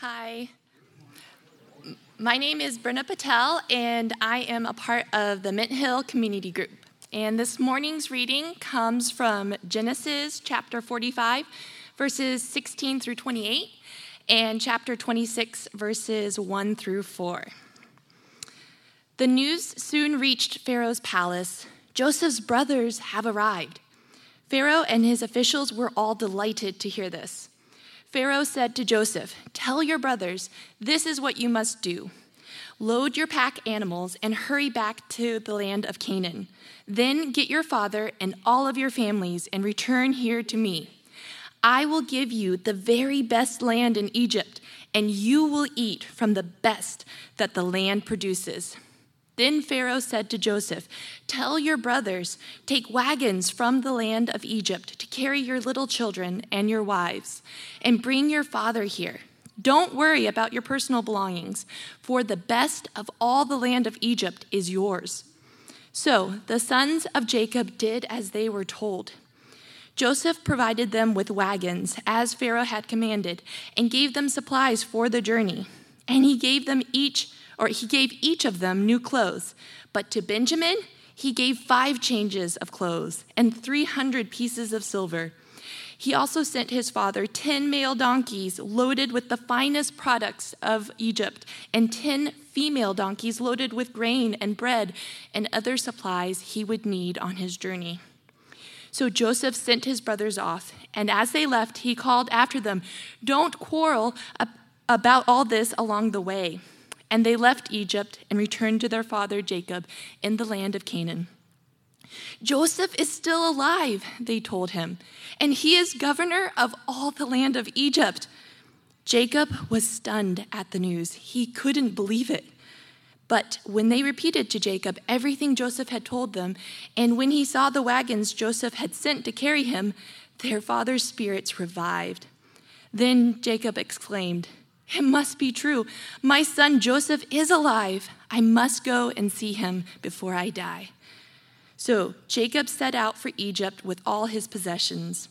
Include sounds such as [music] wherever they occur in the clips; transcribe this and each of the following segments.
Hi. My name is Brenna Patel, and I am a part of the Mint Hill Community Group. And this morning's reading comes from Genesis chapter 45, verses 16 through 28, and chapter 26, verses 1 through 4. The news soon reached Pharaoh's palace. Joseph's brothers have arrived. Pharaoh and his officials were all delighted to hear this. Pharaoh said to Joseph, Tell your brothers, this is what you must do. Load your pack animals and hurry back to the land of Canaan. Then get your father and all of your families and return here to me. I will give you the very best land in Egypt, and you will eat from the best that the land produces. Then Pharaoh said to Joseph, Tell your brothers, take wagons from the land of Egypt to carry your little children and your wives, and bring your father here. Don't worry about your personal belongings, for the best of all the land of Egypt is yours. So the sons of Jacob did as they were told. Joseph provided them with wagons, as Pharaoh had commanded, and gave them supplies for the journey. And he gave them each or he gave each of them new clothes. But to Benjamin, he gave five changes of clothes and 300 pieces of silver. He also sent his father 10 male donkeys loaded with the finest products of Egypt, and 10 female donkeys loaded with grain and bread and other supplies he would need on his journey. So Joseph sent his brothers off, and as they left, he called after them, Don't quarrel about all this along the way. And they left Egypt and returned to their father Jacob in the land of Canaan. Joseph is still alive, they told him, and he is governor of all the land of Egypt. Jacob was stunned at the news. He couldn't believe it. But when they repeated to Jacob everything Joseph had told them, and when he saw the wagons Joseph had sent to carry him, their father's spirits revived. Then Jacob exclaimed, it must be true. My son Joseph is alive. I must go and see him before I die. So Jacob set out for Egypt with all his possessions.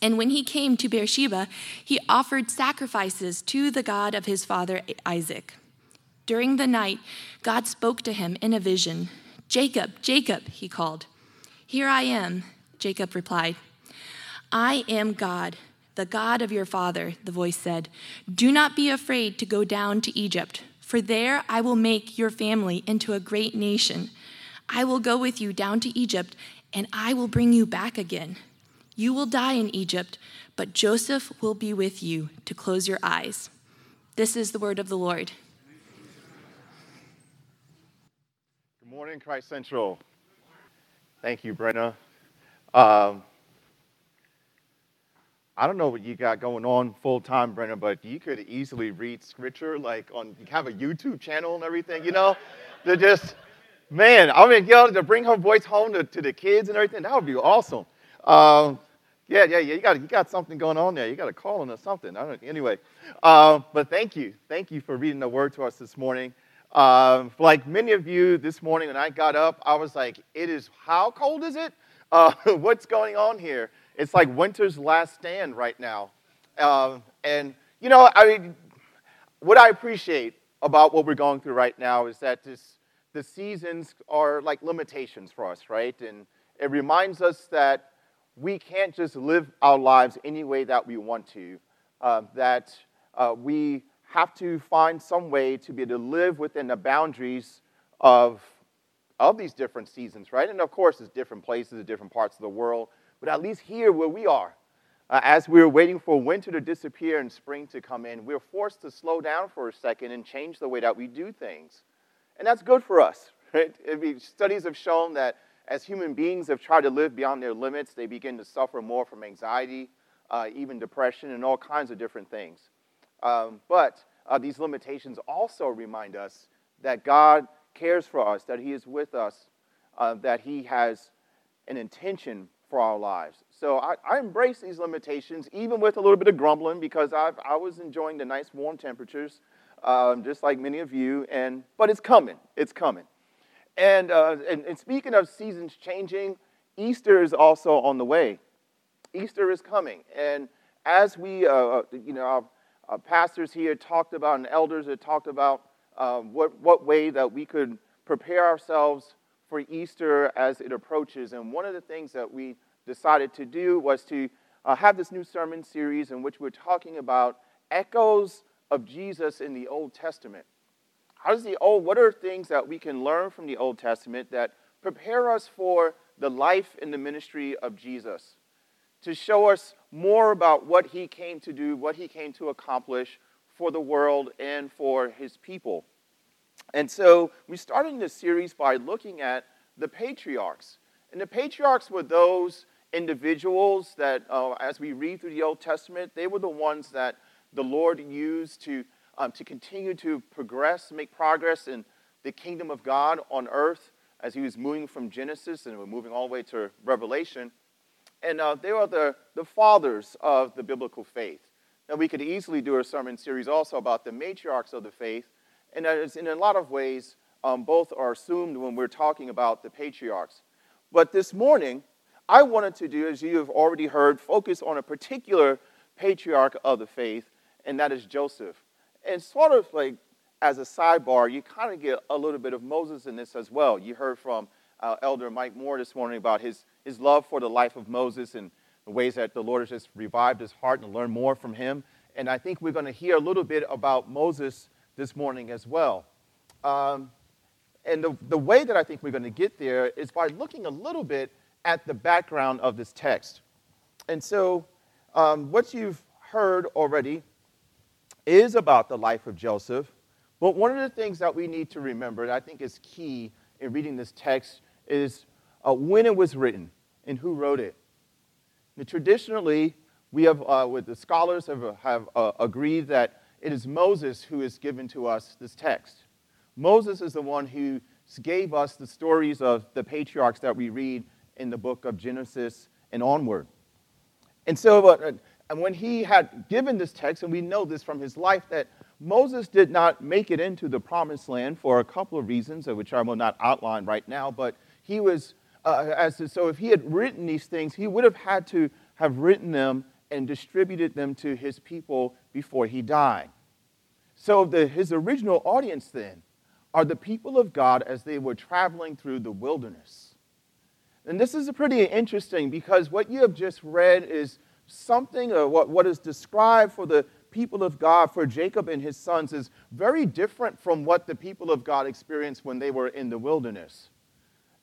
And when he came to Beersheba, he offered sacrifices to the God of his father Isaac. During the night, God spoke to him in a vision. Jacob, Jacob, he called. Here I am, Jacob replied. I am God the God of your father, the voice said, Do not be afraid to go down to Egypt, for there I will make your family into a great nation. I will go with you down to Egypt, and I will bring you back again. You will die in Egypt, but Joseph will be with you to close your eyes. This is the word of the Lord. Good morning, Christ Central. Thank you, Brenna. Um, I don't know what you got going on full time, Brenna, but you could easily read scripture like on you have a YouTube channel and everything, you know? to just man, I mean, you know, to bring her voice home to, to the kids and everything, that would be awesome. Um, yeah, yeah, yeah. You got you got something going on there. You got a calling or something. I don't, anyway, uh, but thank you, thank you for reading the word to us this morning. Uh, like many of you this morning when I got up, I was like, "It is how cold is it? Uh, [laughs] what's going on here?" It's like winter's last stand right now. Uh, and, you know, I mean, what I appreciate about what we're going through right now is that this, the seasons are like limitations for us, right? And it reminds us that we can't just live our lives any way that we want to, uh, that uh, we have to find some way to be able to live within the boundaries of, of these different seasons, right? And of course, it's different places, different parts of the world. But at least here where we are, uh, as we're waiting for winter to disappear and spring to come in, we're forced to slow down for a second and change the way that we do things. And that's good for us. [laughs] Right? Mean, studies have shown that as human beings have tried to live beyond their limits, they begin to suffer more from anxiety, uh, even depression, and all kinds of different things. Um, but uh, these limitations also remind us that God cares for us, that He is with us, uh, that He has an intention for our lives. So I, I, embrace these limitations, even with a little bit of grumbling, because I've, I was enjoying the nice warm temperatures, um, just like many of you. And but it's coming. It's coming. And, uh, and, and speaking of seasons changing, Easter is also on the way. Easter is coming, and as we, uh, uh you know, uh, pastors here talked about and elders had talked about uh, what, what way that we could prepare ourselves for Easter as it approaches. And one of the things that we decided to do was to uh, have this new sermon series in which we're talking about echoes of Jesus in the Old Testament. How does the old, what are things that we can learn from the Old Testament that prepare us for the life and the ministry of Jesus? To show us more about what he came to do, what he came to accomplish for the world and for his people. And so we started this series by looking at the patriarchs. And the patriarchs were those individuals that, uh, as we read through the Old Testament, they were the ones that the Lord used to, um, to continue to progress, make progress in the kingdom of God on earth as he was moving from Genesis and we're moving all the way to Revelation. And uh, they are the, the fathers of the biblical faith. Now, we could easily do a sermon series also about the matriarchs of the faith, and in a lot of ways, um, both are assumed when we're talking about the patriarchs. But this morning, I wanted to do, as you have already heard, focus on a particular patriarch of the faith, and that is Joseph. And sort of like as a sidebar, you kind of get a little bit of Moses in this as well. You heard from uh, Elder Mike Moore this morning about his, his love for the life of Moses and the ways that the Lord has just revived his heart and learn more from him. And I think we're going to hear a little bit about Moses this morning as well. Um, and the, the way that I think we're going to get there is by looking a little bit at the background of this text. And so, um, what you've heard already is about the life of Joseph. But one of the things that we need to remember, that I think is key in reading this text, is uh, when it was written and who wrote it. Now, traditionally, we have, uh, with the scholars have, have uh, agreed that it is Moses who is given to us this text. Moses is the one who gave us the stories of the patriarchs that we read in the book of Genesis and onward. And so, uh, and when he had given this text, and we know this from his life, that Moses did not make it into the promised land for a couple of reasons, of which I will not outline right now, but he was, uh, as to, so if he had written these things, he would have had to have written them and distributed them to his people before he died. So the, his original audience then are the people of God as they were traveling through the wilderness. And this is pretty interesting because what you have just read is something, or what, what is described for the people of God, for Jacob and his sons, is very different from what the people of God experienced when they were in the wilderness.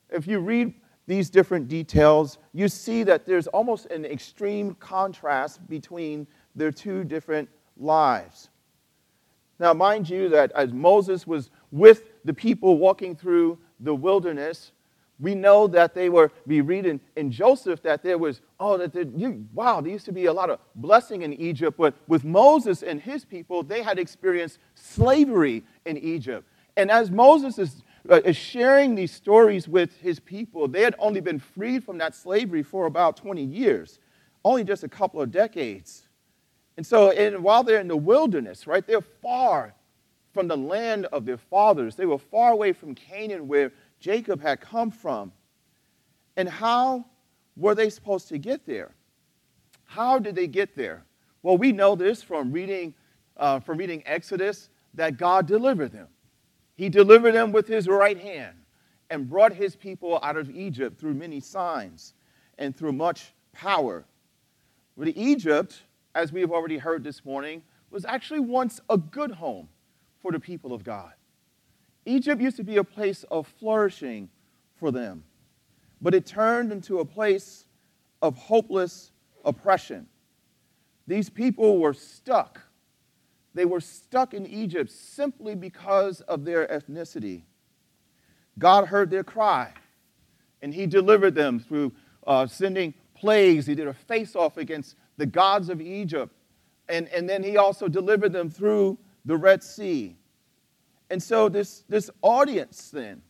If you read these different details, you see that there's almost an extreme contrast between their two different lives. Now, mind you, that as Moses was with the people walking through the wilderness, we know that they were, we read in, in Joseph that there was, oh, that there, you, wow, there used to be a lot of blessing in Egypt. But with Moses and his people, they had experienced slavery in Egypt. And as Moses is, uh, is sharing these stories with his people, they had only been freed from that slavery for about 20 years, only just a couple of decades. And so, and while they're in the wilderness, right, they're far from the land of their fathers. They were far away from Canaan, where Jacob had come from. And how were they supposed to get there? How did they get there? Well, we know this from reading, uh, from reading Exodus that God delivered them. He delivered them with his right hand and brought his people out of Egypt through many signs and through much power. But Egypt as we have already heard this morning, was actually once a good home for the people of God. Egypt used to be a place of flourishing for them, but it turned into a place of hopeless oppression. These people were stuck. They were stuck in Egypt simply because of their ethnicity. God heard their cry, and He delivered them through uh, sending plagues. He did a face off against the gods of Egypt. And, and then he also delivered them through the Red Sea. And so this, this audience then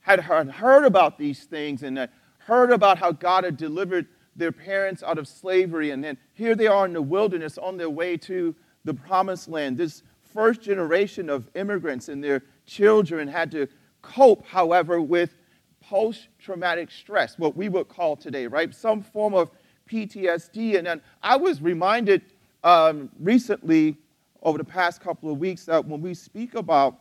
had heard about these things and heard about how God had delivered their parents out of slavery. And then here they are in the wilderness on their way to the promised land. This first generation of immigrants and their children had to cope, however, with post traumatic stress, what we would call today, right? Some form of PTSD. And then I was reminded um, recently over the past couple of weeks that when we speak about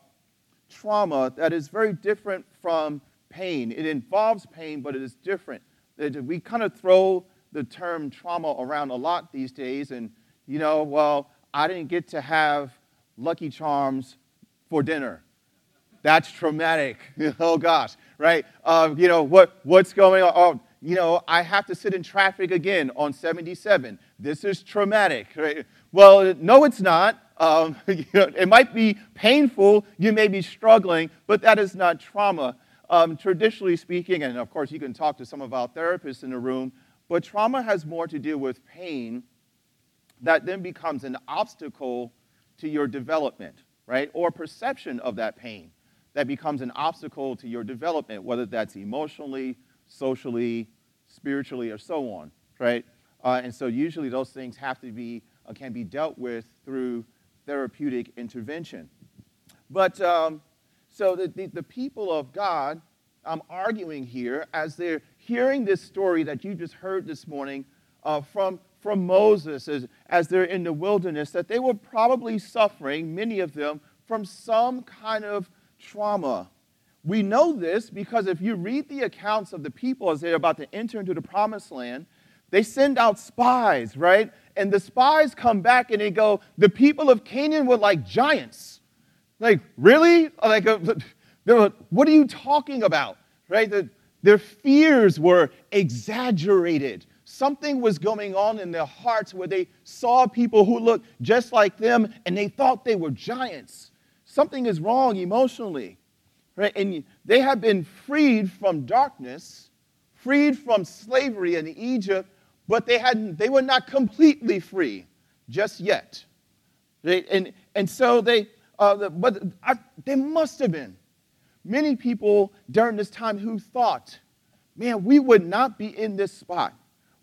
trauma, that is very different from pain. It involves pain, but it is different. We kind of throw the term trauma around a lot these days, and you know, well, I didn't get to have Lucky Charms for dinner. That's traumatic. [laughs] oh gosh, right? Uh, you know what? What's going on? Oh, you know, I have to sit in traffic again on 77. This is traumatic. Right? Well, no, it's not. Um, [laughs] you know, it might be painful. You may be struggling, but that is not trauma. Um, traditionally speaking, and of course, you can talk to some of our therapists in the room, but trauma has more to do with pain that then becomes an obstacle to your development, right? Or perception of that pain that becomes an obstacle to your development, whether that's emotionally, socially, spiritually, or so on, right? Uh, and so usually those things have to be, uh, can be dealt with through therapeutic intervention. But um, so the, the, the, people of God, I'm arguing here as they're hearing this story that you just heard this morning uh, from, from Moses as, as they're in the wilderness, that they were probably suffering, many of them, from some kind of trauma. We know this because if you read the accounts of the people as they're about to enter into the promised land, they send out spies, right? And the spies come back and they go, The people of Canaan were like giants. Like, really? Like, uh, [laughs] what are you talking about? Right? The, their fears were exaggerated. Something was going on in their hearts where they saw people who looked just like them and they thought they were giants. Something is wrong emotionally. Right? And they have been freed from darkness, freed from slavery in Egypt, but they, hadn't, they were not completely free just yet. Right? And, and so they, uh, but I, there must have been many people during this time who thought, man, we would not be in this spot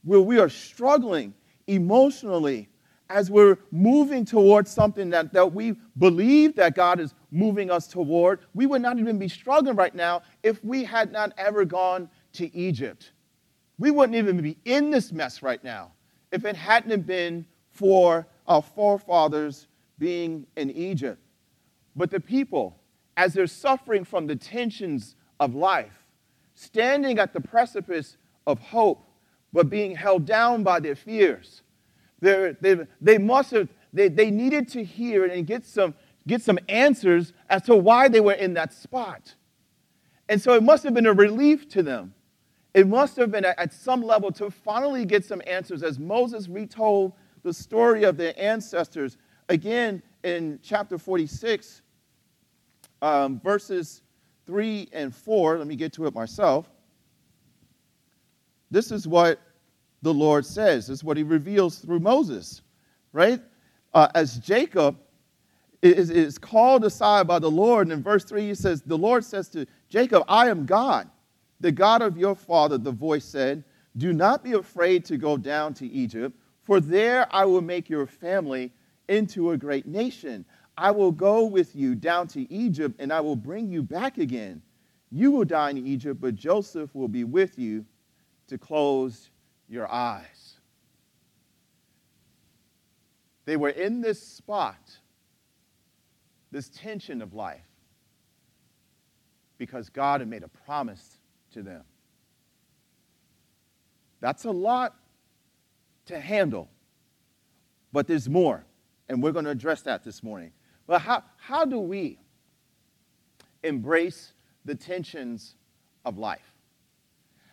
where we are struggling emotionally as we're moving towards something that, that we believe that God is moving us toward, we would not even be struggling right now if we had not ever gone to Egypt. We wouldn't even be in this mess right now if it hadn't been for our forefathers being in Egypt. But the people, as they're suffering from the tensions of life, standing at the precipice of hope, but being held down by their fears, they they must have, they, they needed to hear and get some, get some answers as to why they were in that spot. And so it must have been a relief to them. It must have been at some level to finally get some answers as Moses retold the story of their ancestors again in chapter 46, um, verses 3 and 4. Let me get to it myself. This is what the Lord says. This is what he reveals through Moses, right? Uh, as Jacob is, is called aside by the Lord, and in verse 3 he says, The Lord says to Jacob, I am God, the God of your father. The voice said, Do not be afraid to go down to Egypt, for there I will make your family into a great nation. I will go with you down to Egypt, and I will bring you back again. You will die in Egypt, but Joseph will be with you to close your eyes. They were in this spot, this tension of life, because God had made a promise to them. That's a lot to handle, but there's more, and we're going to address that this morning. But how, how do we embrace the tensions of life?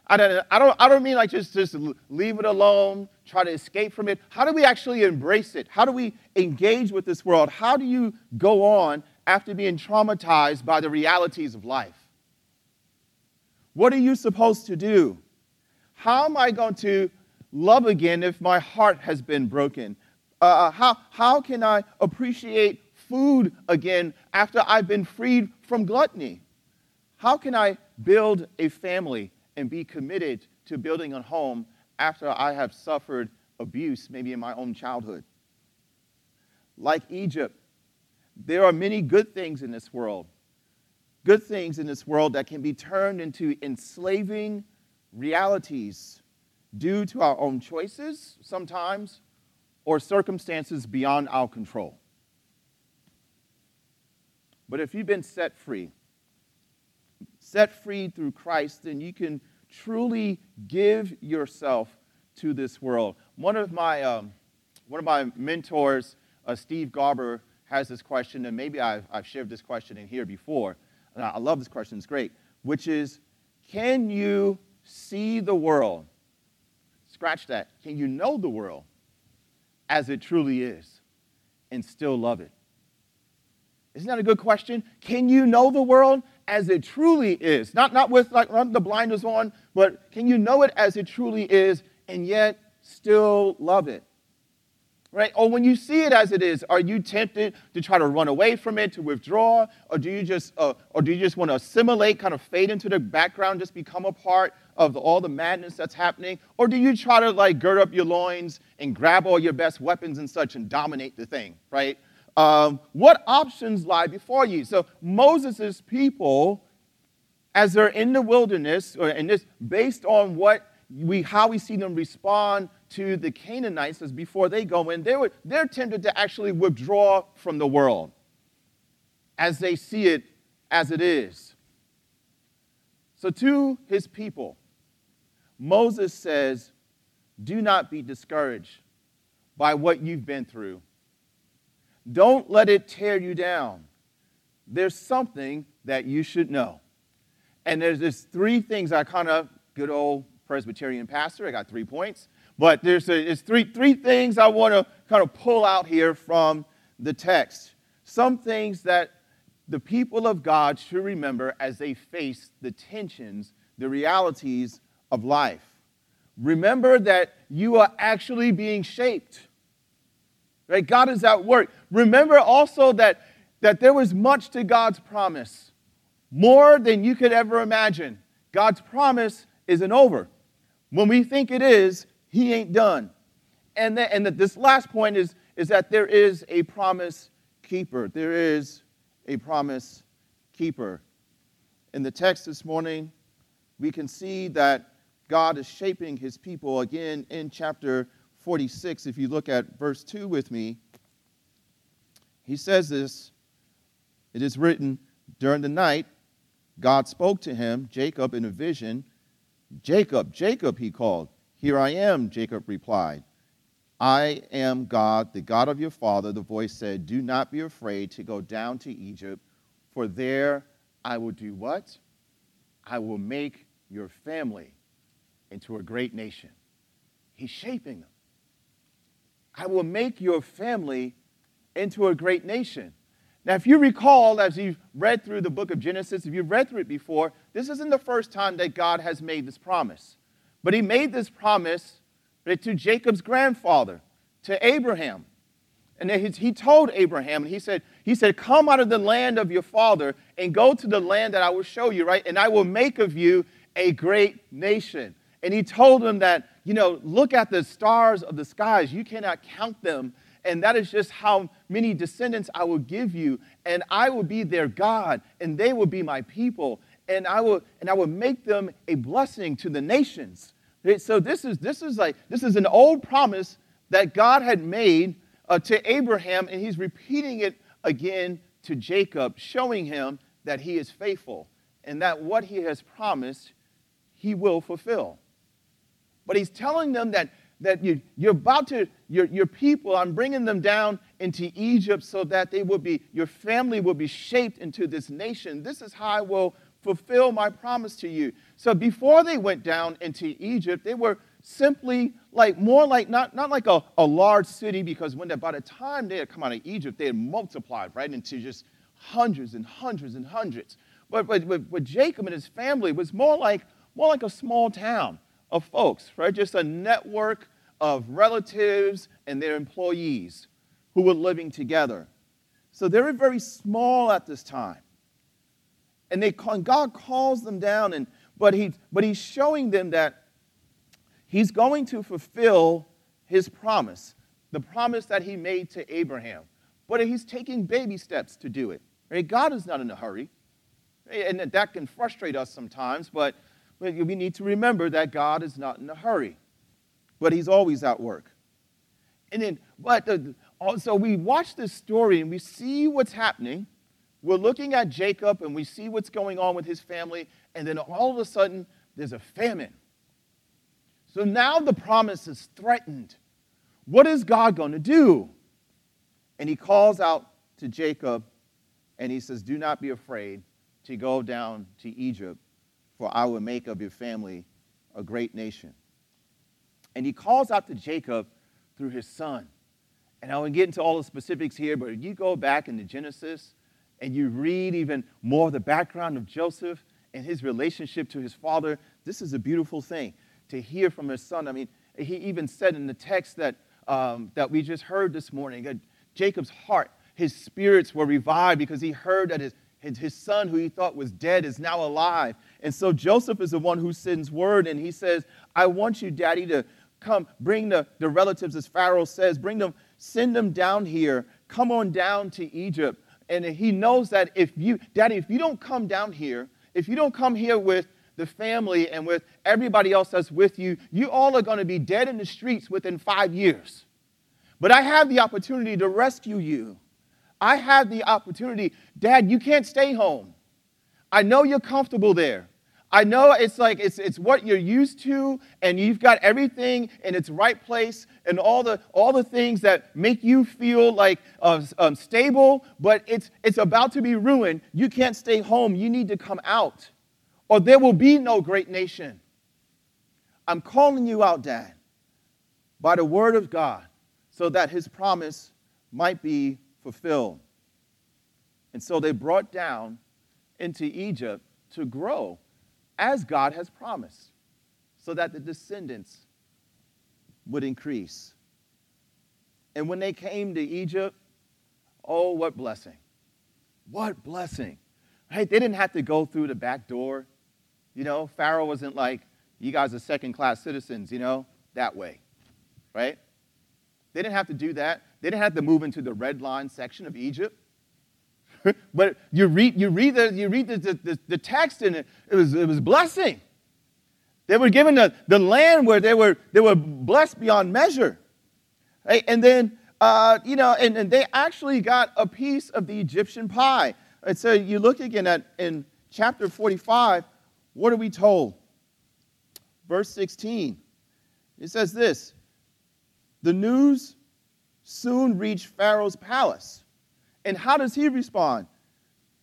I don't, I don't, I don't mean like just, just leave it alone, try to escape from it. How do we actually embrace it? How do we engage with this world? How do you go on after being traumatized by the realities of life? What are you supposed to do? How am I going to love again if my heart has been broken? Uh, uh how, how can I appreciate food again after I've been freed from gluttony? How can I build a family and be committed to building a home after I have suffered abuse, maybe in my own childhood. Like Egypt, there are many good things in this world. Good things in this world that can be turned into enslaving realities due to our own choices sometimes or circumstances beyond our control. But if you've been set free, set free through Christ, then you can truly give yourself to this world. One of my, um, one of my mentors, uh, Steve Garber, has this question, and maybe I've, I've shared this question in here before. I love this question, it's great, which is Can you see the world? Scratch that. Can you know the world as it truly is and still love it? Isn't that a good question? Can you know the world as it truly is? Not, not with like the blinders on, but can you know it as it truly is and yet still love it? Right? Or when you see it as it is, are you tempted to try to run away from it, to withdraw, or do you just, uh, or do you just want to assimilate, kind of fade into the background, just become a part of the, all the madness that's happening, or do you try to like gird up your loins and grab all your best weapons and such and dominate the thing? Right? Um, what options lie before you? So Moses' people, as they're in the wilderness, or in this, based on what we, how we see them respond to the Canaanites as before they go in, they were, they're tempted to actually withdraw from the world as they see it as it is. So, to his people, Moses says, Do not be discouraged by what you've been through. Don't let it tear you down. There's something that you should know. And there's just three things I kind of, good old Presbyterian pastor, I got three points. But there's, a, there's three, three things I want to kind of pull out here from the text. Some things that the people of God should remember as they face the tensions, the realities of life. Remember that you are actually being shaped. Right? God is at work. Remember also that, that there was much to God's promise, more than you could ever imagine. God's promise isn't over. When we think it is, he ain't done. And, that, and that this last point is, is that there is a promise keeper. There is a promise keeper. In the text this morning, we can see that God is shaping his people again in chapter 46. If you look at verse 2 with me, he says this It is written, during the night, God spoke to him, Jacob, in a vision. Jacob, Jacob, he called. Here I am, Jacob replied. I am God, the God of your father. The voice said, Do not be afraid to go down to Egypt, for there I will do what? I will make your family into a great nation. He's shaping them. I will make your family into a great nation. Now, if you recall, as you've read through the book of Genesis, if you've read through it before, this isn't the first time that God has made this promise. But he made this promise to Jacob's grandfather, to Abraham. And he told Abraham, and he said, he said, Come out of the land of your father and go to the land that I will show you, right? And I will make of you a great nation. And he told him that, you know, look at the stars of the skies. You cannot count them. And that is just how many descendants I will give you. And I will be their God, and they will be my people. And I will, and I will make them a blessing to the nations. So this is, this is like, this is an old promise that God had made uh, to Abraham, and he's repeating it again to Jacob, showing him that he is faithful and that what he has promised, he will fulfill. But he's telling them that, that you, you're about to, your, your people, I'm bringing them down into Egypt so that they will be, your family will be shaped into this nation. This is how I will fulfill my promise to you. So before they went down into Egypt, they were simply like more like not, not like a, a large city because when they, by the time they had come out of Egypt, they had multiplied right into just hundreds and hundreds and hundreds. But, but, but, but Jacob and his family was more like, more like a small town of folks, right? Just a network of relatives and their employees who were living together. So they were very small at this time and they God calls them down, and but he but he's showing them that he's going to fulfill his promise, the promise that he made to Abraham. But he's taking baby steps to do it. Right? God is not in a hurry, and that can frustrate us sometimes. But we need to remember that God is not in a hurry, but He's always at work. And then, but the, so we watch this story and we see what's happening we're looking at Jacob and we see what's going on with his family, and then all of a sudden, there's a famine. So now the promise is threatened. What is God going to do? And he calls out to Jacob and he says, Do not be afraid to go down to Egypt, for I will make of your family a great nation. And he calls out to Jacob through his son. And I won't get into all the specifics here, but if you go back into Genesis and you read even more the background of Joseph and his relationship to his father, this is a beautiful thing to hear from his son. I mean, he even said in the text that, um, that we just heard this morning that Jacob's heart, his spirits were revived because he heard that his, his son, who he thought was dead, is now alive. And so Joseph is the one who sends word and he says, I want you, daddy, to come bring the, the relatives, as Pharaoh says, bring them, send them down here, come on down to Egypt. And he knows that if you, daddy, if you don't come down here, if you don't come here with the family and with everybody else that's with you, you all are going to be dead in the streets within five years. But I have the opportunity to rescue you. I have the opportunity. Dad, you can't stay home. I know you're comfortable there. I know it's like it's, it's what you're used to, and you've got everything in its right place, and all the all the things that make you feel like uh, um, stable. But it's it's about to be ruined. You can't stay home. You need to come out, or there will be no great nation. I'm calling you out, Dad, by the word of God, so that His promise might be fulfilled. And so they brought down into Egypt to grow as God has promised, so that the descendants would increase. And when they came to Egypt, oh, what blessing! What blessing! Right? They didn't have to go through the back door. You know, Pharaoh wasn't like, you guys are second class citizens, you know, that way. Right? They didn't have to do that. They didn't have to move into the red line section of Egypt. [laughs] but you read, you read, the, you read the, the, the text and it, was, it was blessing. They were given the, the land where they were, they were blessed beyond measure. Right? And then, uh, you know, and, and they actually got a piece of the Egyptian pie. Right? So you look again at in chapter 45, what are we told? Verse 16. It says this The news soon reached Pharaoh's palace and how does he respond?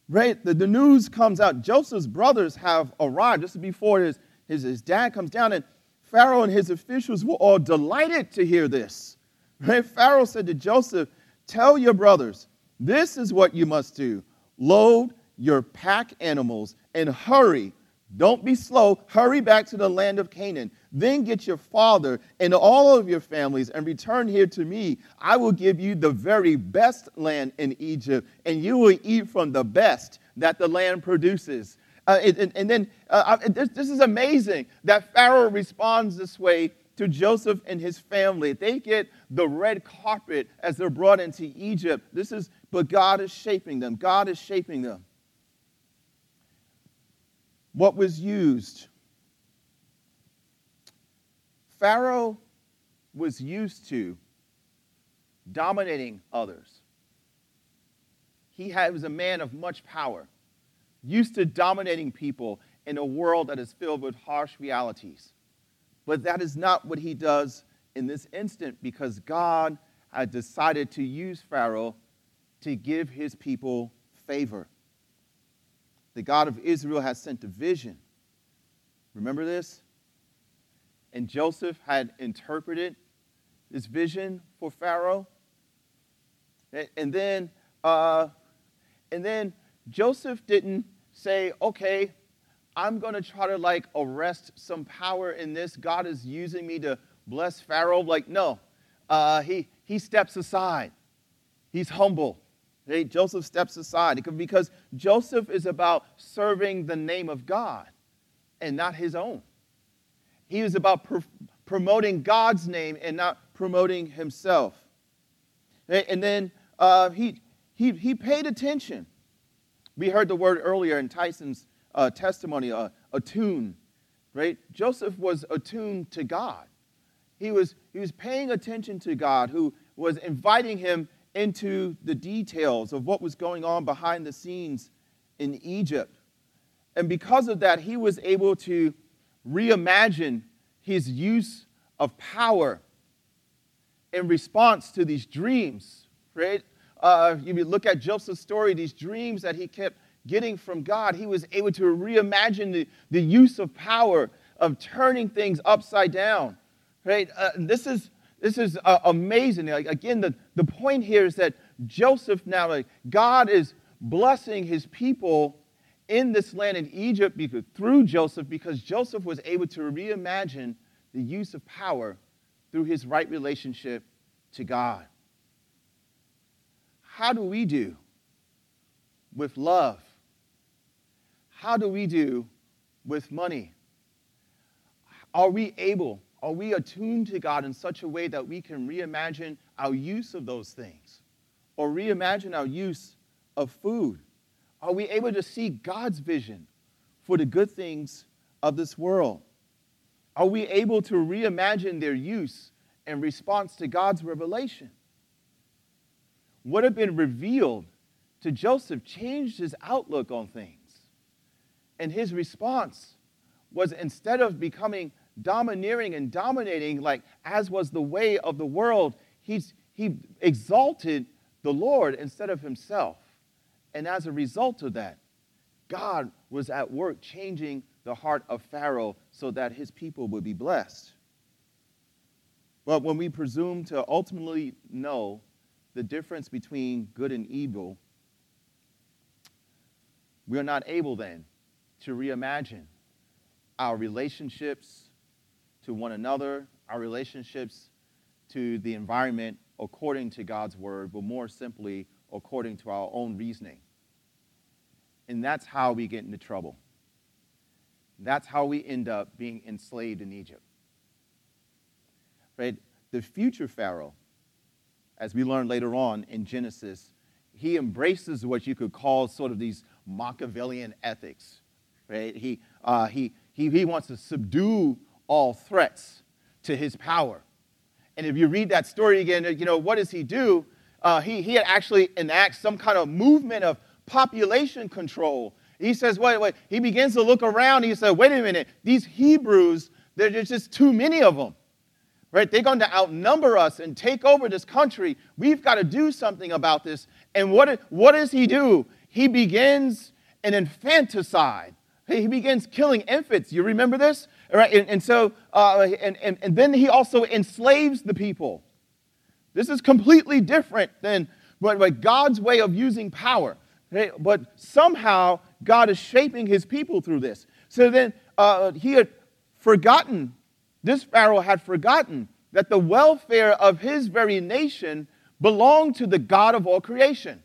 Right? The, the news comes out. Joseph's brothers have arrived just before his, his, his dad comes down, and Pharaoh and his officials were all delighted to hear this. Right? Pharaoh said to Joseph, Tell your brothers, this is what you must do load your pack animals and hurry. Don't be slow. Hurry back to the land of Canaan. Then get your father and all of your families and return here to me. I will give you the very best land in Egypt, and you will eat from the best that the land produces. Uh, and, and, then uh, this, this is amazing that Pharaoh responds this way to Joseph and his family. They get the red carpet as they're brought into Egypt. This is, but God is shaping them. God is shaping them. What was used Pharaoh was used to dominating others. He had, was a man of much power, used to dominating people in a world that is filled with harsh realities. But that is not what he does in this instant because God had decided to use Pharaoh to give his people favor. The God of Israel has sent a vision. Remember this? And Joseph had interpreted this vision for Pharaoh. And then, uh, and then Joseph didn't say, okay, I'm going to try to like arrest some power in this. God is using me to bless Pharaoh. Like, no, uh, he, he steps aside. He's humble. Okay? Joseph steps aside because Joseph is about serving the name of God and not his own. He was about pr- promoting God's name and not promoting himself. And then uh, he, he, he paid attention. We heard the word earlier in Tyson's uh, testimony, uh, attune, right? Joseph was attuned to God. He was, he was paying attention to God, who was inviting him into the details of what was going on behind the scenes in Egypt. And because of that, he was able to reimagine his use of power in response to these dreams, right? Uh, if you look at Joseph's story, these dreams that he kept getting from God, he was able to reimagine the, the use of power of turning things upside down, right? Uh, this is, this is uh, amazing. Like, again, the, the point here is that Joseph now, like, God is blessing his people in this land in Egypt because, through Joseph because Joseph was able to reimagine the use of power through his right relationship to God. How do we do with love? How do we do with money? Are we able, are we attuned to God in such a way that we can reimagine our use of those things or reimagine our use of food? Are we able to see God's vision for the good things of this world? Are we able to reimagine their use in response to God's revelation? What had been revealed to Joseph changed his outlook on things. And his response was instead of becoming domineering and dominating, like as was the way of the world, he's, he exalted the Lord instead of himself. And as a result of that, God was at work changing the heart of Pharaoh so that his people would be blessed. But when we presume to ultimately know the difference between good and evil, we are not able then to reimagine our relationships to one another, our relationships to the environment according to God's word, but more simply according to our own reasoning. And that's how we get into trouble. That's how we end up being enslaved in Egypt. Right? The future Pharaoh, as we learn later on in Genesis, he embraces what you could call sort of these Machiavellian ethics. Right? He, uh, he, he, he wants to subdue all threats to his power. And if you read that story again, you know, what does he do? Uh, he, he had actually enacts some kind of movement of population control. He says, wait, wait. He begins to look around. He said, wait a minute. These Hebrews, there's just too many of them. Right? They're going to outnumber us and take over this country. We've got to do something about this. And what, what does he do? He begins an infanticide. He begins killing infants. You remember this? All right? And, and so, uh, and, and, and then he also enslaves the people. This is completely different than but, God's way of using power. But somehow God is shaping his people through this. So then uh, he had forgotten, this Pharaoh had forgotten that the welfare of his very nation belonged to the God of all creation.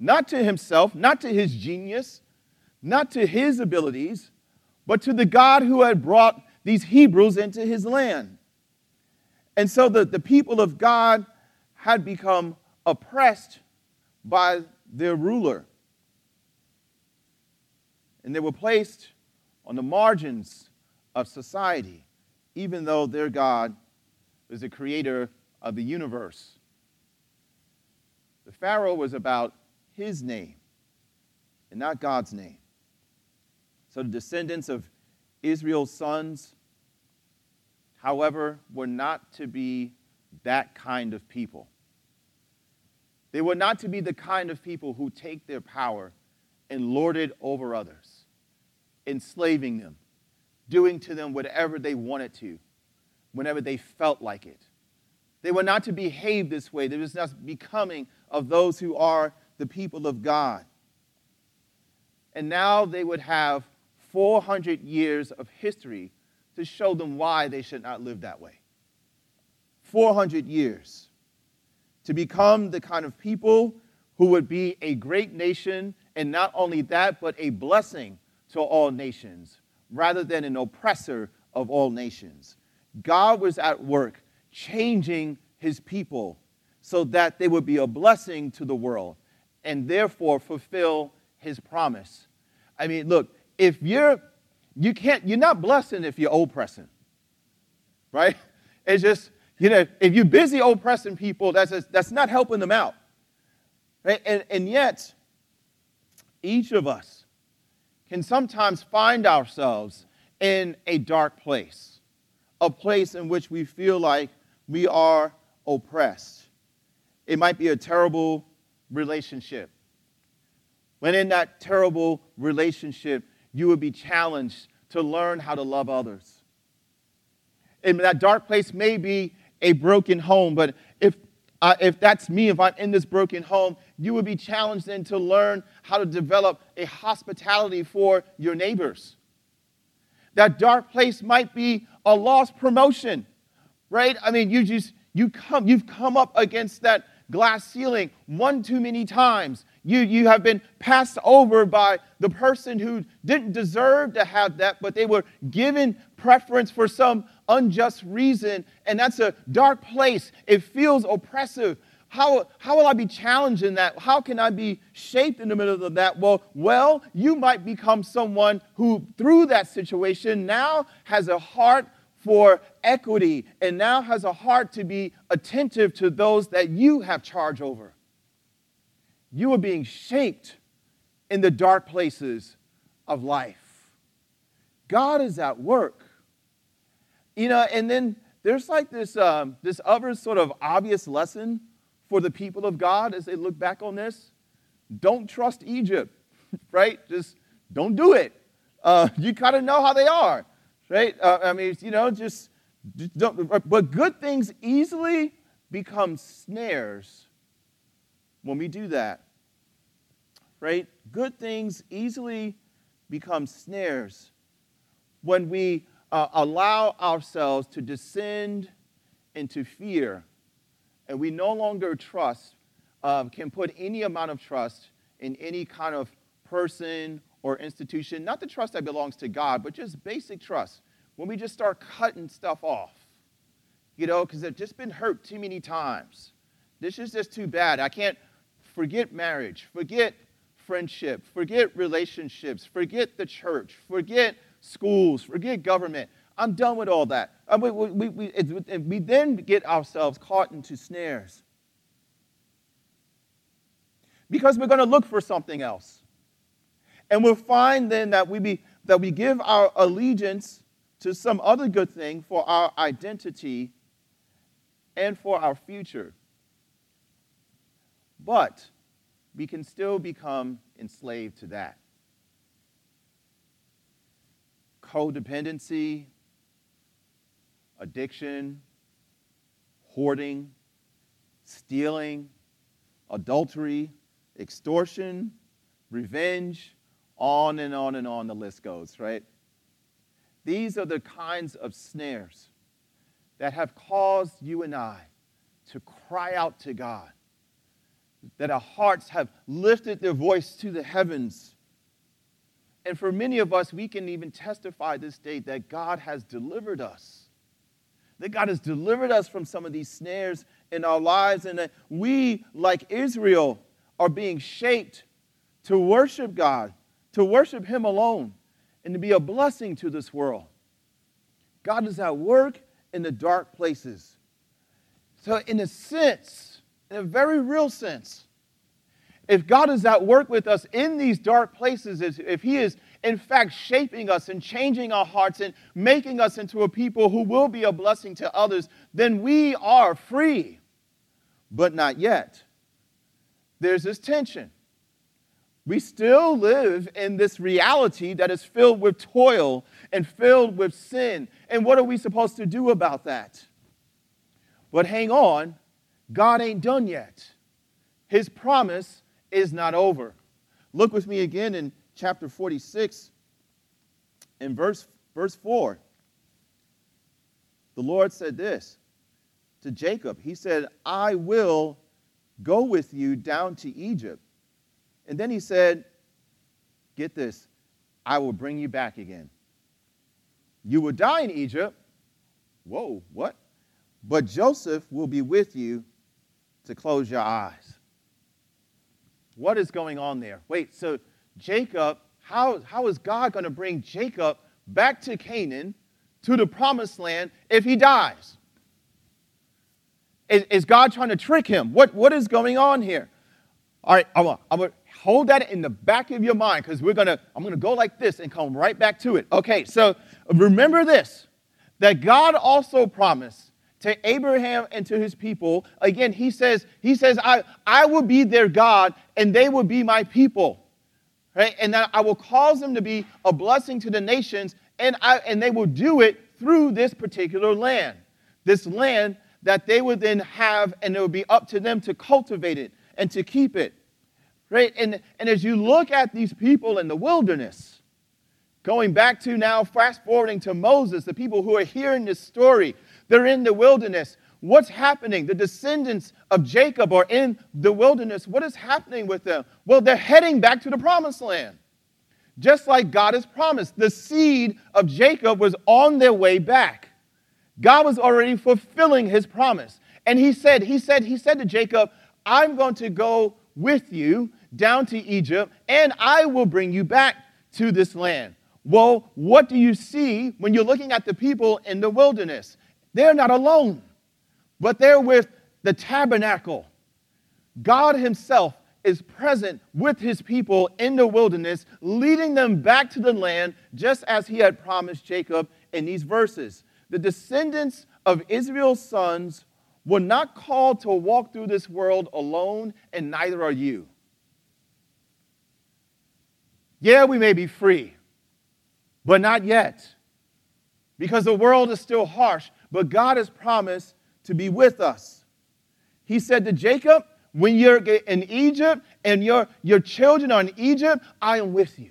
Not to himself, not to his genius, not to his abilities, but to the God who had brought these Hebrews into his land. And so the, the people of God had become oppressed by their ruler. And they were placed on the margins of society, even though their God was the creator of the universe. The Pharaoh was about his name and not God's name. So the descendants of Israel's sons, however, were not to be that kind of people. They were not to be the kind of people who take their power and lord it over others, enslaving them, doing to them whatever they wanted to, whenever they felt like it. They were not to behave this way. They was not becoming of those who are the people of God. And now they would have 400 years of history to show them why they should not live that way. 400 years to become the kind of people who would be a great nation, and not only that, but a blessing to all nations, rather than an oppressor of all nations. God was at work changing his people so that they would be a blessing to the world and therefore fulfill his promise. I mean, look, if you're you can't you're not blessing if you're oppressing. Right? It's just, you know, if you're busy oppressing people, that's just, that's not helping them out. Right? And, and yet, each of us can sometimes find ourselves in a dark place, a place in which we feel like we are oppressed. It might be a terrible relationship. When in that terrible relationship, you would be challenged to learn how to love others. And that dark place may be a broken home, but if, uh, if that's me, if I'm in this broken home, you would be challenged then to learn how to develop a hospitality for your neighbors. That dark place might be a lost promotion, right? I mean, you just, you come, you've come up against that glass ceiling one too many times. You, you have been passed over by the person who didn't deserve to have that, but they were given preference for some unjust reason. And that's a dark place. It feels oppressive. How, how will I be challenged in that? How can I be shaped in the middle of that? Well, well, you might become someone who, through that situation, now has a heart for equity and now has a heart to be attentive to those that you have charge over. You are being shaped in the dark places of life. God is at work. You know, and then there's like this, um, this other sort of obvious lesson for the people of God as they look back on this. Don't trust Egypt, [laughs] right? Just don't do it. Uh, you kind of know how they are, right? Uh, I mean, you know, just, just don't. But good things easily become snares when we do that, right? Good things easily become snares when we uh, allow ourselves to descend into fear and we no longer trust, um, can put any amount of trust in any kind of person or institution, not the trust that belongs to God, but just basic trust. When we just start cutting stuff off, you know, because they've just been hurt too many times. This is just too bad. I can't forget marriage, forget friendship, forget relationships, forget the church, forget schools, forget government. I'm done with all that. Uh, we, we, we, we then get ourselves caught into snares. Because we're going to look for something else. And we'll find then that we, be, that we give our allegiance to some other good thing for our identity and for our future. But we can still become enslaved to that. Codependency, addiction, hoarding, stealing, adultery, extortion, revenge, on and on and on the list goes, right? These are the kinds of snares that have caused you and I to cry out to God, that our hearts have lifted their voice to the heavens. And for many of us, we can even testify this day that God has delivered us that God has delivered us from some of these snares in our lives, and that we, like Israel, are being shaped to worship God, to worship Him alone, and to be a blessing to this world. God is at work in the dark places. So, in a sense, in a very real sense, if God is at work with us in these dark places, if He is in fact shaping us and changing our hearts and making us into a people who will be a blessing to others, then we are free. But not yet. There's this tension. We still live in this reality that is filled with toil and filled with sin. And what are we supposed to do about that? But hang on, God ain't done yet. His promise is not over. Look with me again in chapter 46 in verse, verse 4. The Lord said this to Jacob. He said, I will go with you down to Egypt. And then he said, Get this, I will bring you back again. You will die in Egypt. Whoa, what? But Joseph will be with you to close your eyes. What is going on there? Wait, so Jacob, how, how is God going to bring Jacob back to Canaan, to the promised land, if he dies? Is, is God trying to trick him? What, what is going on here? All right, I'm I'm gonna hold that in the back of your mind because we're gonna, I'm gonna go like this and come right back to it. Okay, so remember this that God also promised to Abraham and to his people. Again, he says, he says, I, I will be their God and they will be my people. Right? And that I will cause them to be a blessing to the nations, and, I, and they will do it through this particular land. This land that they would then have, and it would be up to them to cultivate it and to keep it. Right? And, and as you look at these people in the wilderness, going back to now, fast forwarding to Moses, the people who are hearing this story, they're in the wilderness. What's happening? The descendants of Jacob are in the wilderness. What is happening with them? Well, they're heading back to the promised land. Just like God has promised, the seed of Jacob was on their way back. God was already fulfilling his promise. And he said, he said, he said to Jacob, I'm going to go with you down to Egypt, and I will bring you back to this land. Well, what do you see when you're looking at the people in the wilderness? They're not alone, but they're with the tabernacle. God Himself is present with His people in the wilderness, leading them back to the land, just as He had promised Jacob in these verses. The descendants of Israel's sons were not called to walk through this world alone, and neither are you. Yeah, we may be free, but not yet. Because the world is still harsh, but God has promised to be with us. He said to Jacob, When you're in Egypt and your, your children are in Egypt, I am with you.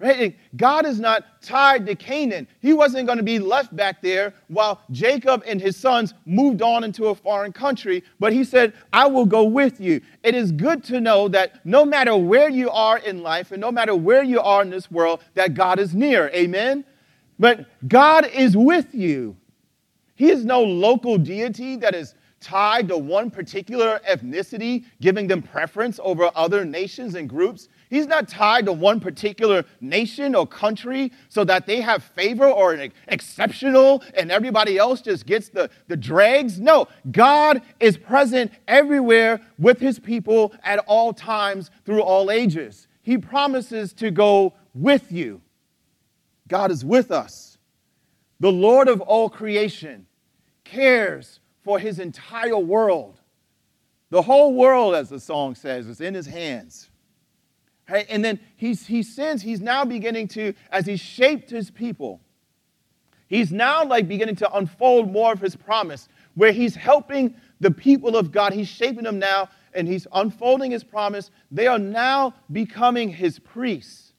Right? God is not tied to Canaan. He wasn't going to be left back there while Jacob and his sons moved on into a foreign country, but he said, I will go with you. It is good to know that no matter where you are in life and no matter where you are in this world, that God is near. Amen? But God is with you. He is no local deity that is tied to one particular ethnicity, giving them preference over other nations and groups. He's not tied to one particular nation or country so that they have favor or an exceptional and everybody else just gets the, the dregs. No, God is present everywhere with his people at all times through all ages. He promises to go with you. God is with us. The Lord of all creation cares for his entire world. The whole world, as the song says, is in his hands. Right? And then he's, he sends, he's now beginning to, as he shaped his people, he's now like beginning to unfold more of his promise, where he's helping the people of God. He's shaping them now, and he's unfolding his promise. They are now becoming his priests,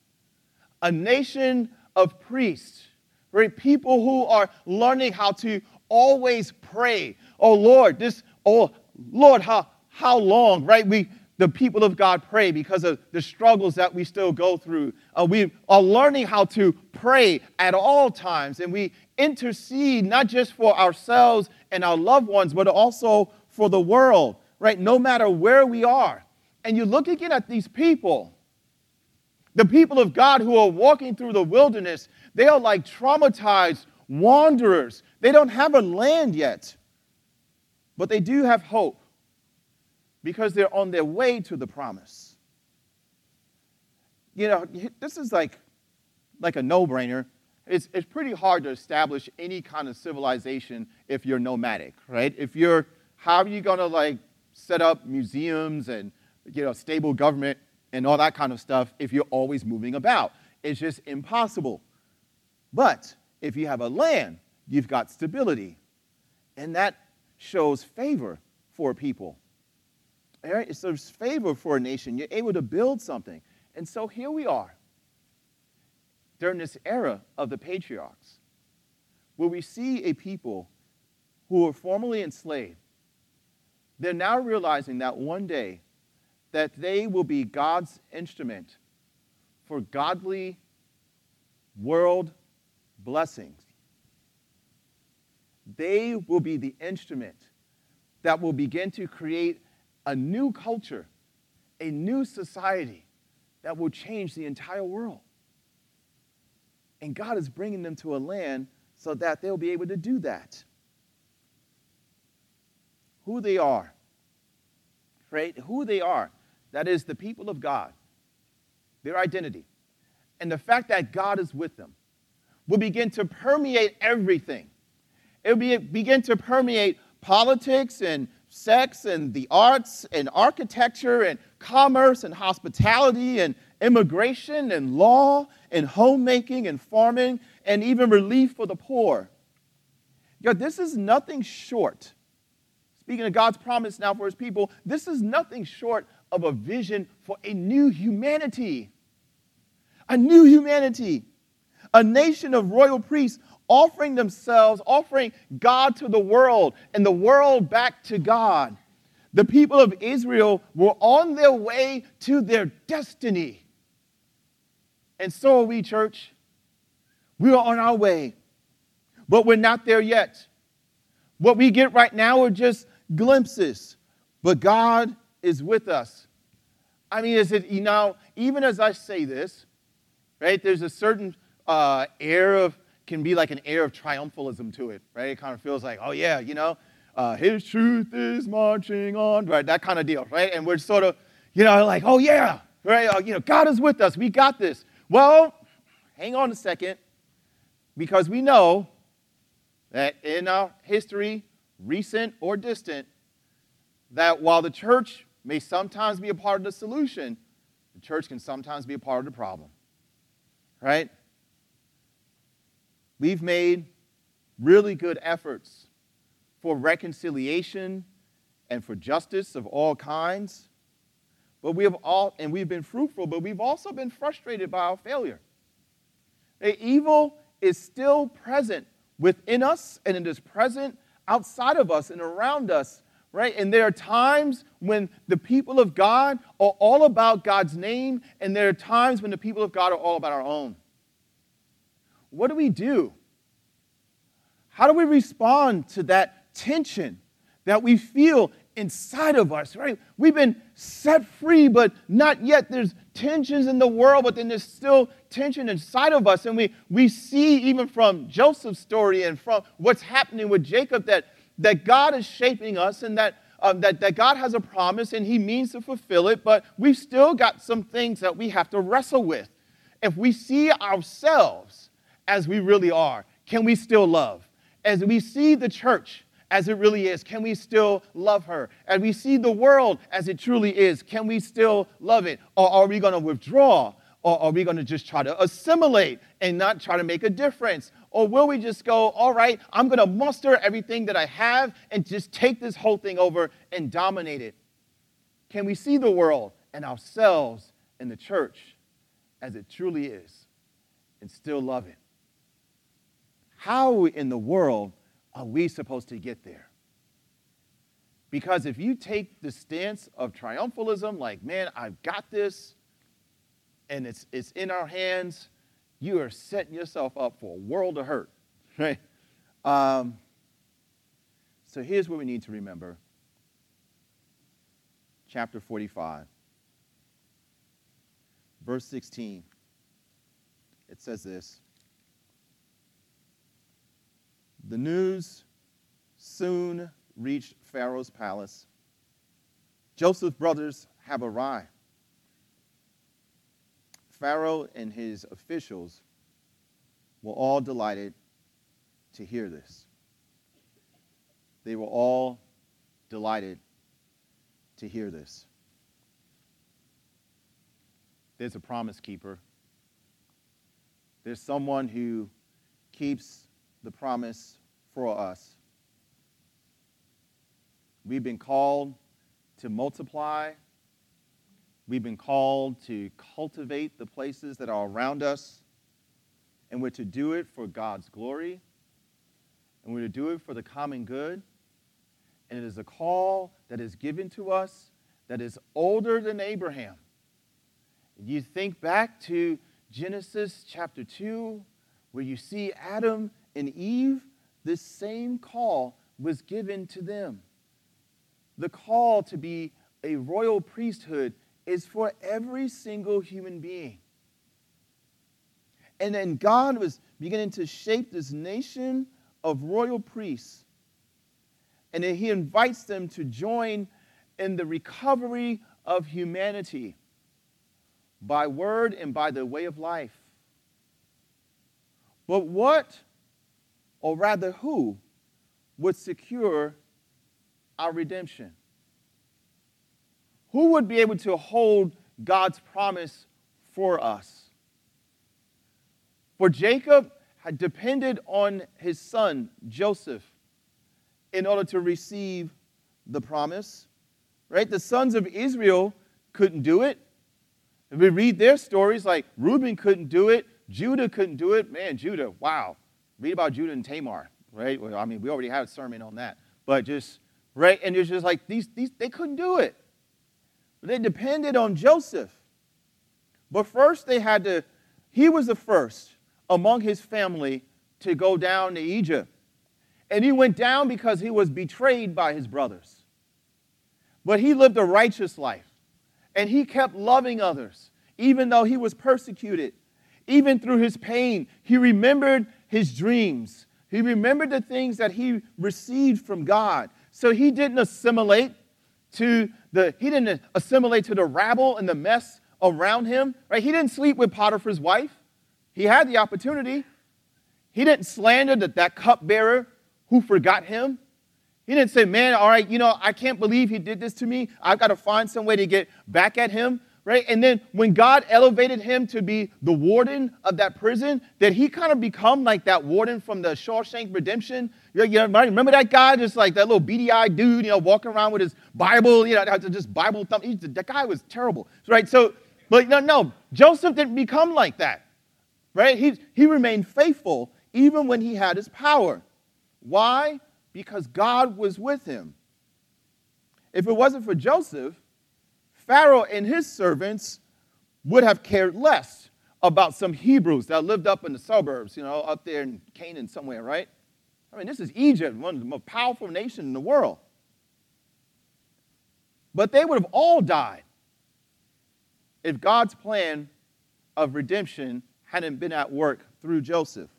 a nation of priests, right? People who are learning how to always pray. Oh Lord, this, oh Lord, how, how long, right? We, the people of God pray because of the struggles that we still go through. Uh, we are learning how to pray at all times, and we intercede not just for ourselves and our loved ones, but also for the world, right? No matter where we are. And you look again at these people, the people of God who are walking through the wilderness, they are like traumatized wanderers. They don't have a land yet, but they do have hope because they're on their way to the promise. You know, this is like, like a no brainer. It's, it's pretty hard to establish any kind of civilization if you're nomadic, right? If you're, how are you going to like set up museums and, you know, stable government and all that kind of stuff if you're always moving about? It's just impossible. But if you have a land, you've got stability. And that shows favor for people. Right? It's there's favor for a nation. You're able to build something. And so here we are during this era of the patriarchs, where we see a people who were formerly enslaved. They're now realizing that one day that they will be God's instrument for godly world blessings. They will be the instrument that will begin to create a new culture, a new society that will change the entire world. And God is bringing them to a land so that they'll be able to do that. Who they are. right? Who they are. That is the people of God, their identity. And the fact that God is with them will begin to permeate everything. It will be, begin to permeate politics and sex and the arts and architecture and commerce and hospitality and immigration and law and homemaking and farming and even relief for the poor. God, this is nothing short. Speaking of God's promise now for his people, this is nothing short of a vision for a new humanity. A new humanity. A nation of royal priests offering themselves, offering God to the world and the world back to God. The people of Israel were on their way to their destiny. And so are we, church. We are on our way, but we're not there yet. What we get right now are just glimpses, but God is with us. I mean, is it, you know, even as I say this, right, there's a certain uh, air of, can be like an air of triumphalism to it, right? It kind of feels like, oh, yeah, you know, uh, his truth is marching on, right? That kind of deal, right? And we're sort of, you know, like, oh, yeah, right? Uh, you know, God is with us. We got this. Well, hang on a second, because we know that in our history, recent or distant, that while the church may sometimes be a part of the solution, the church can sometimes be a part of the problem. Right? We've made really good efforts for reconciliation and for justice of all kinds. But we have all, and we've been fruitful, but we've also been frustrated by our failure. The evil is still present within us, and it is present outside of us and around us right? And there are times when the people of God are all about God's name, and there are times when the people of God are all about our own. What do we do? How do we respond to that tension that we feel inside of us, right? We've been set free, but not yet. There's tensions in the world, but then there's still tension inside of us. And we, we see, even from Joseph's story and from what's happening with Jacob, that that God is shaping us and that, um, that, that God has a promise and He means to fulfill it, but we've still got some things that we have to wrestle with. If we see ourselves as we really are, can we still love? As we see the church as it really is, can we still love her? As we see the world as it truly is, can we still love it? Or are we going to withdraw? Or are we going to just try to assimilate and not try to make a difference? Or will we just go, all right, I'm going to muster everything that I have and just take this whole thing over and dominate it? Can we see the world and ourselves and the church as it truly is and still love it? How in the world are we supposed to get there? Because if you take the stance of triumphalism, like, man, I've got this, and it's, it's in our hands, you are setting yourself up for a world of hurt, [laughs] right? Um, so here's what we need to remember chapter 45, verse 16. It says this The news soon reached Pharaoh's palace. Joseph's brothers have arrived. Pharaoh and his officials were all delighted to hear this. They were all delighted to hear this. There's a promise keeper. There's someone who keeps the promise for us. We've been called to multiply We've been called to cultivate the places that are around us, and we're to do it for God's glory, and we're to do it for the common good. And it is a call that is given to us that is older than Abraham. You think back to Genesis chapter 2, where you see Adam and Eve, this same call was given to them. The call to be a royal priesthood is for every single human being. And then God was beginning to shape this nation of royal priests. And then he invites them to join in the recovery of humanity by word and by the way of life. But what, or rather who, would secure our redemption? Who would be able to hold God's promise for us? For Jacob had depended on his son, Joseph, in order to receive the promise. Right? The sons of Israel couldn't do it. If we read their stories, like Reuben couldn't do it, Judah couldn't do it. Man, Judah, wow. Read about Judah and Tamar, right? Well, I mean, we already had a sermon on that. But just, right? And it's just like these, these they couldn't do it. They depended on Joseph. But first they had to, he was the first among his family to go down to Egypt. And he went down because he was betrayed by his brothers. But he lived a righteous life. And he kept loving others, even though he was persecuted. Even through his pain, he remembered his dreams. He remembered the things that he received from God. So he didn't assimilate to the he didn't assimilate to the rabble and the mess around him, right? He didn't sleep with Potiphar's wife. He had the opportunity. He didn't slander that, that cupbearer who forgot him. He didn't say, man, all right, you know, I can't believe he did this to me. I've got to find some way to get back at him, right? And then when God elevated him to be the warden of that prison, did he kind of become like that warden from the Shawshank Redemption? You remember that guy, just like that little beady-eyed dude, you know, walking around with his Bible, you know, just Bible thump. He, that guy was terrible, right? So, but no, no, Joseph didn't become like that, right? He, he remained faithful even when he had his power. Why? because God was with him. If it wasn't for Joseph, Pharaoh and his servants would have cared less about some Hebrews that lived up in the suburbs, you know, up there in Canaan somewhere, right? I mean, this is Egypt, one of the most powerful nations in the world. But they would have all died if God's plan of redemption hadn't been at work through Joseph.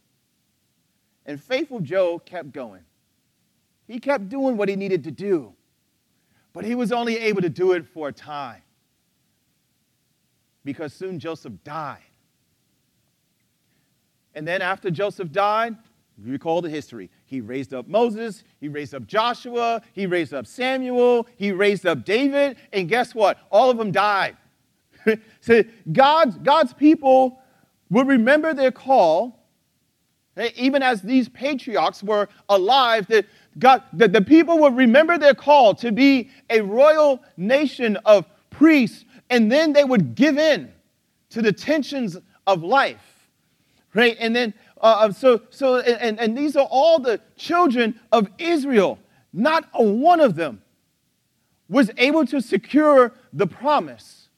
And faithful Joe kept going. He kept doing what he needed to do, but he was only able to do it for a time because soon Joseph died. And then after Joseph died, recall the history. He raised up Moses, he raised up Joshua, he raised up Samuel, he raised up David, and guess what? All of them died. [laughs] so God's, God's people will remember their call, eh, even as these patriarchs were alive, that God, the, the people would remember their call to be a royal nation of priests, and then they would give in to the tensions of life. Right? And then, uh, uh so, so and, and these are all the children of Israel. Not a one of them was able to secure the promise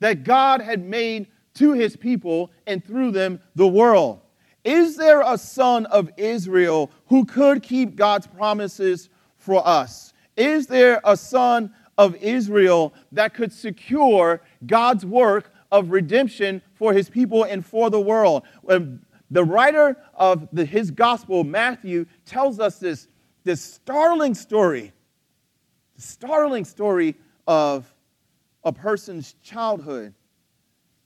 that God had made to his people and through them the world. Is there a son of Israel who could keep God's promises for us? Is there a son of Israel that could secure God's work of redemption for his people and for the world? The writer of the, his gospel, Matthew, tells us this, this startling story, the startling story of a person's childhood.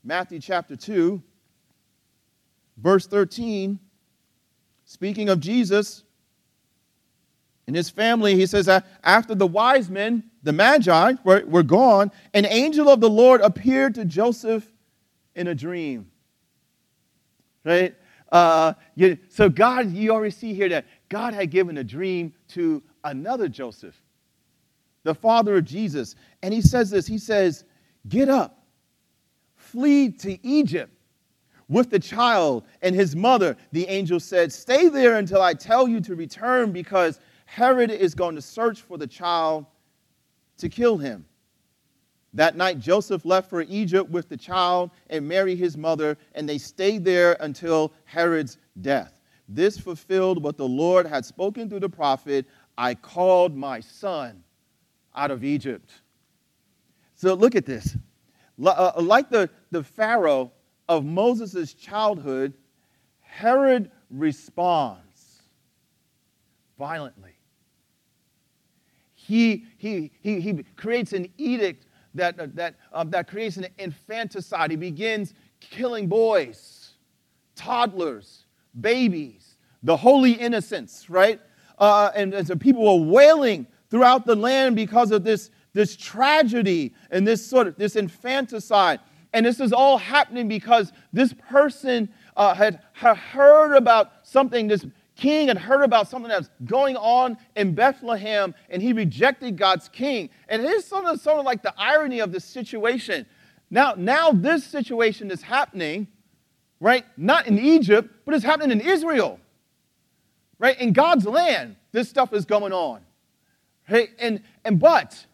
Matthew chapter 2, verse 13, speaking of Jesus and his family, he says, After the wise men, the Magi, were, were gone, an angel of the Lord appeared to Joseph in a dream. Right? Uh, you, so, God, you already see here that God had given a dream to another Joseph, the father of Jesus. And he says this He says, Get up, flee to Egypt with the child and his mother, the angel said, Stay there until I tell you to return because Herod is going to search for the child to kill him. That night, Joseph left for Egypt with the child and Mary, his mother, and they stayed there until Herod's death. This fulfilled what the Lord had spoken through the prophet I called my son out of Egypt. So look at this. Uh, like the, the Pharaoh of Moses' childhood, Herod responds violently. he, he, he, he creates an edict that, that, um, that creates an infanticide. He begins killing boys, toddlers, babies, the holy innocents, right? Uh, and, and so people were wailing throughout the land because of this, this tragedy and this sort of this infanticide. And this is all happening because this person uh, had, had heard about something, this king had heard about something that's going on in Bethlehem, and he rejected God's king. And here's sort of, sort of like the irony of this situation. Now, now this situation is happening, right? Not in Egypt, but it's happening in Israel. Right? In God's land, this stuff is going on. Right? And, and but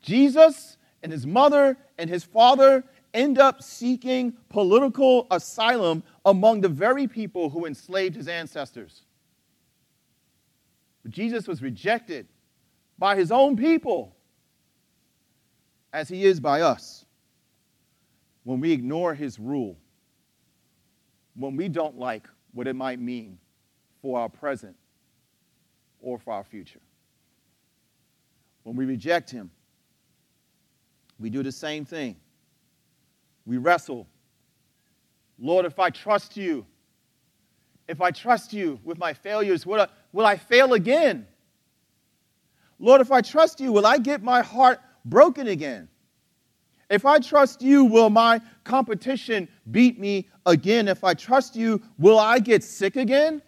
Jesus and his mother and his father end up seeking political asylum among the very people who enslaved his ancestors. But Jesus was rejected by his own people as he is by us when we ignore his rule, when we don't like what it might mean for our present or for our future. When we reject him, we do the same thing we wrestle. Lord, if I trust you, if I trust you with my failures, will I, will I fail again? Lord, if I trust you, will I get my heart broken again? If I trust you, will my competition beat me again? If I trust you, will I get sick again?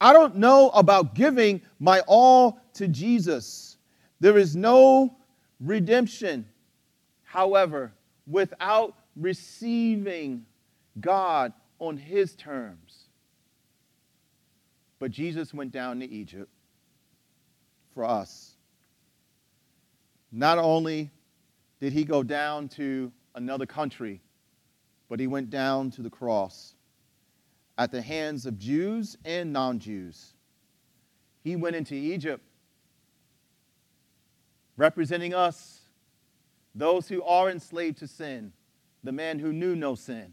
I don't know about giving my all to Jesus. There is no redemption However, without receiving God on his terms. But Jesus went down to Egypt for us. Not only did he go down to another country, but he went down to the cross at the hands of Jews and non Jews. He went into Egypt representing us those who are enslaved to sin, the man who knew no sin,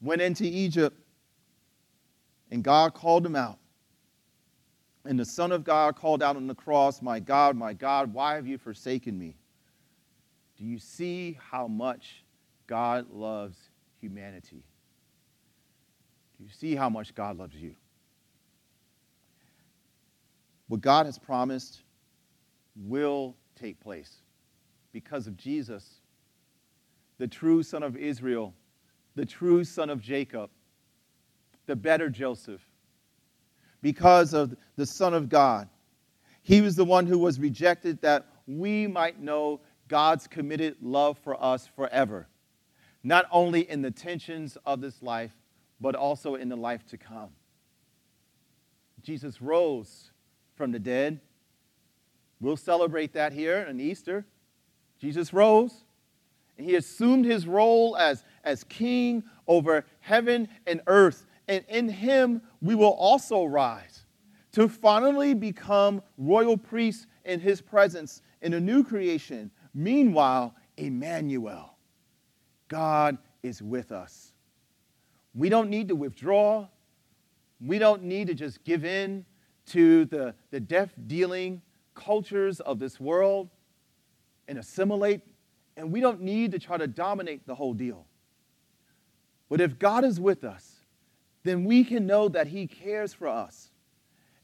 went into Egypt and God called him out. And the Son of God called out on the cross, My God, my God, why have you forsaken me? Do you see how much God loves humanity? Do you see how much God loves you? What God has promised will take place because of Jesus, the true son of Israel, the true son of Jacob, the better Joseph, because of the Son of God. He was the one who was rejected that we might know God's committed love for us forever, not only in the tensions of this life, but also in the life to come. Jesus rose from the dead. We'll celebrate that here on Easter. Jesus rose, and he assumed his role as, as king over heaven and earth. And in him, we will also rise to finally become royal priests in his presence in a new creation. Meanwhile, Emmanuel, God is with us. We don't need to withdraw. We don't need to just give in to the, the death dealing cultures of this world and assimilate, and we don't need to try to dominate the whole deal. But if God is with us, then we can know that He cares for us,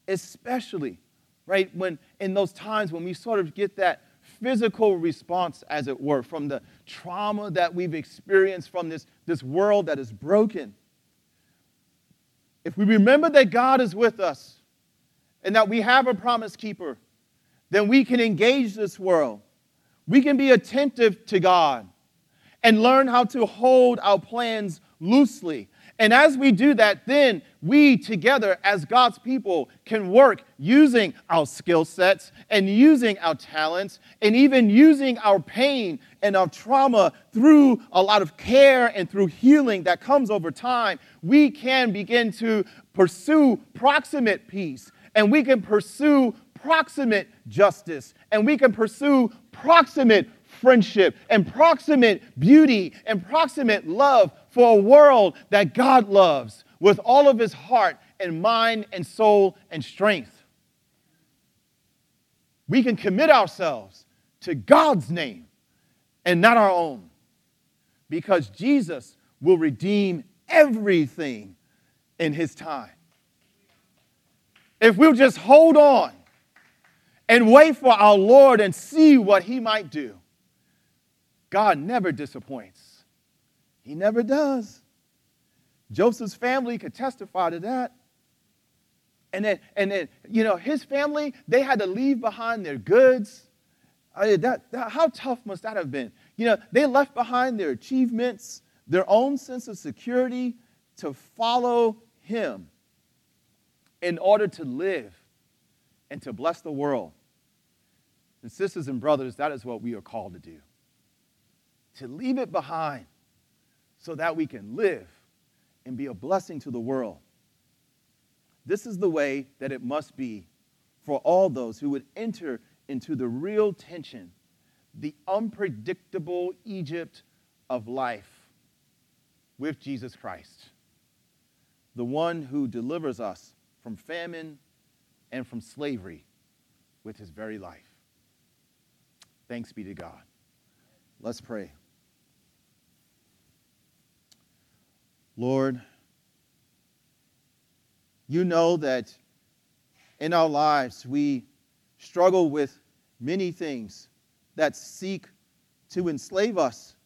especially, right, when in those times when we sort of get that physical response, as it were, from the trauma that we've experienced from this, this world that is broken. If we remember that God is with us and that we have a promise keeper, then we can engage this world we can be attentive to God and learn how to hold our plans loosely. And as we do that, then we together as God's people can work using our skill sets and using our talents and even using our pain and our trauma through a lot of care and through healing that comes over time. We can begin to pursue proximate peace and we can pursue proximate justice and we can pursue proximate friendship and proximate beauty and proximate love for a world that God loves with all of his heart and mind and soul and strength. we can commit ourselves to God's name and not our own because Jesus will redeem everything in his time. If we'll just hold on and wait for our Lord and see what he might do, God never disappoints. He never does. Joseph's family could testify to that. And then, and then, you know, his family, they had to leave behind their goods. I that, that, how tough must that have been? You know, they left behind their achievements, their own sense of security to follow him in order to live and to bless the world. And sisters and brothers, that is what we are called to do. To leave it behind so that we can live and be a blessing to the world. This is the way that it must be for all those who would enter into the real tension, the unpredictable Egypt of life with Jesus Christ, the one who delivers us from famine and from slavery with his very life. Thanks be to God. Let's pray. Lord, you know that in our lives we struggle with many things that seek to enslave us.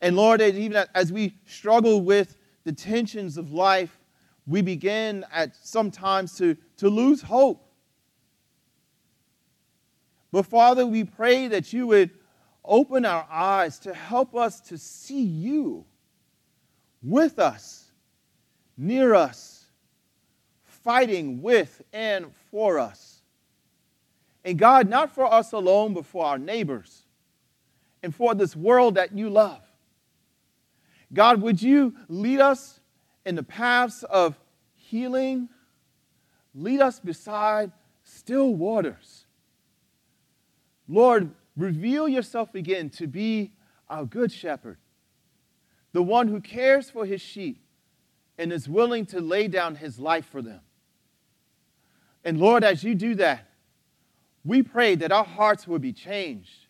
And Lord, even as we struggle with the tensions of life, we begin at sometimes to, to lose hope. But Father, we pray that you would open our eyes to help us to see you with us, near us, fighting with and for us. And God, not for us alone, but for our neighbors and for this world that you love. God, would you lead us in the paths of healing? Lead us beside still waters. Lord, reveal yourself again to be our good shepherd the one who cares for his sheep and is willing to lay down his life for them. And Lord, as you do that, we pray that our hearts will be changed,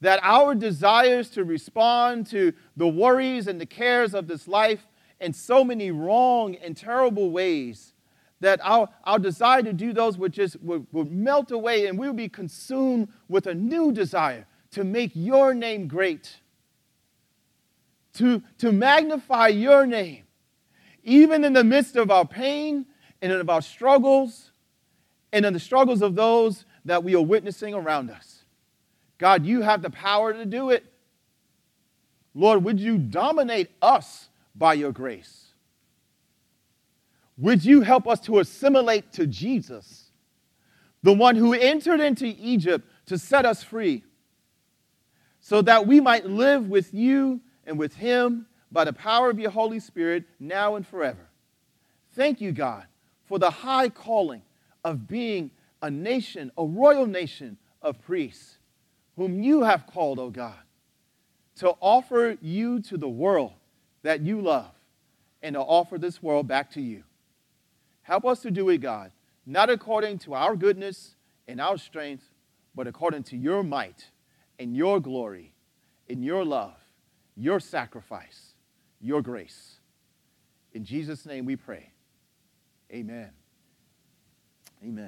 that our desires to respond to the worries and the cares of this life in so many wrong and terrible ways, that our, our desire to do those would just would, would melt away and we would be consumed with a new desire to make your name great to, to magnify your name, even in the midst of our pain and of our struggles and in the struggles of those that we are witnessing around us. God, you have the power to do it. Lord, would you dominate us by your grace? Would you help us to assimilate to Jesus, the one who entered into Egypt to set us free, so that we might live with you and with him by the power of your Holy Spirit now and forever. Thank you, God, for the high calling of being a nation, a royal nation of priests, whom you have called, O oh God, to offer you to the world that you love and to offer this world back to you. Help us to do it, God, not according to our goodness and our strength, but according to your might and your glory in your love your sacrifice, your grace. In Jesus' name we pray. Amen.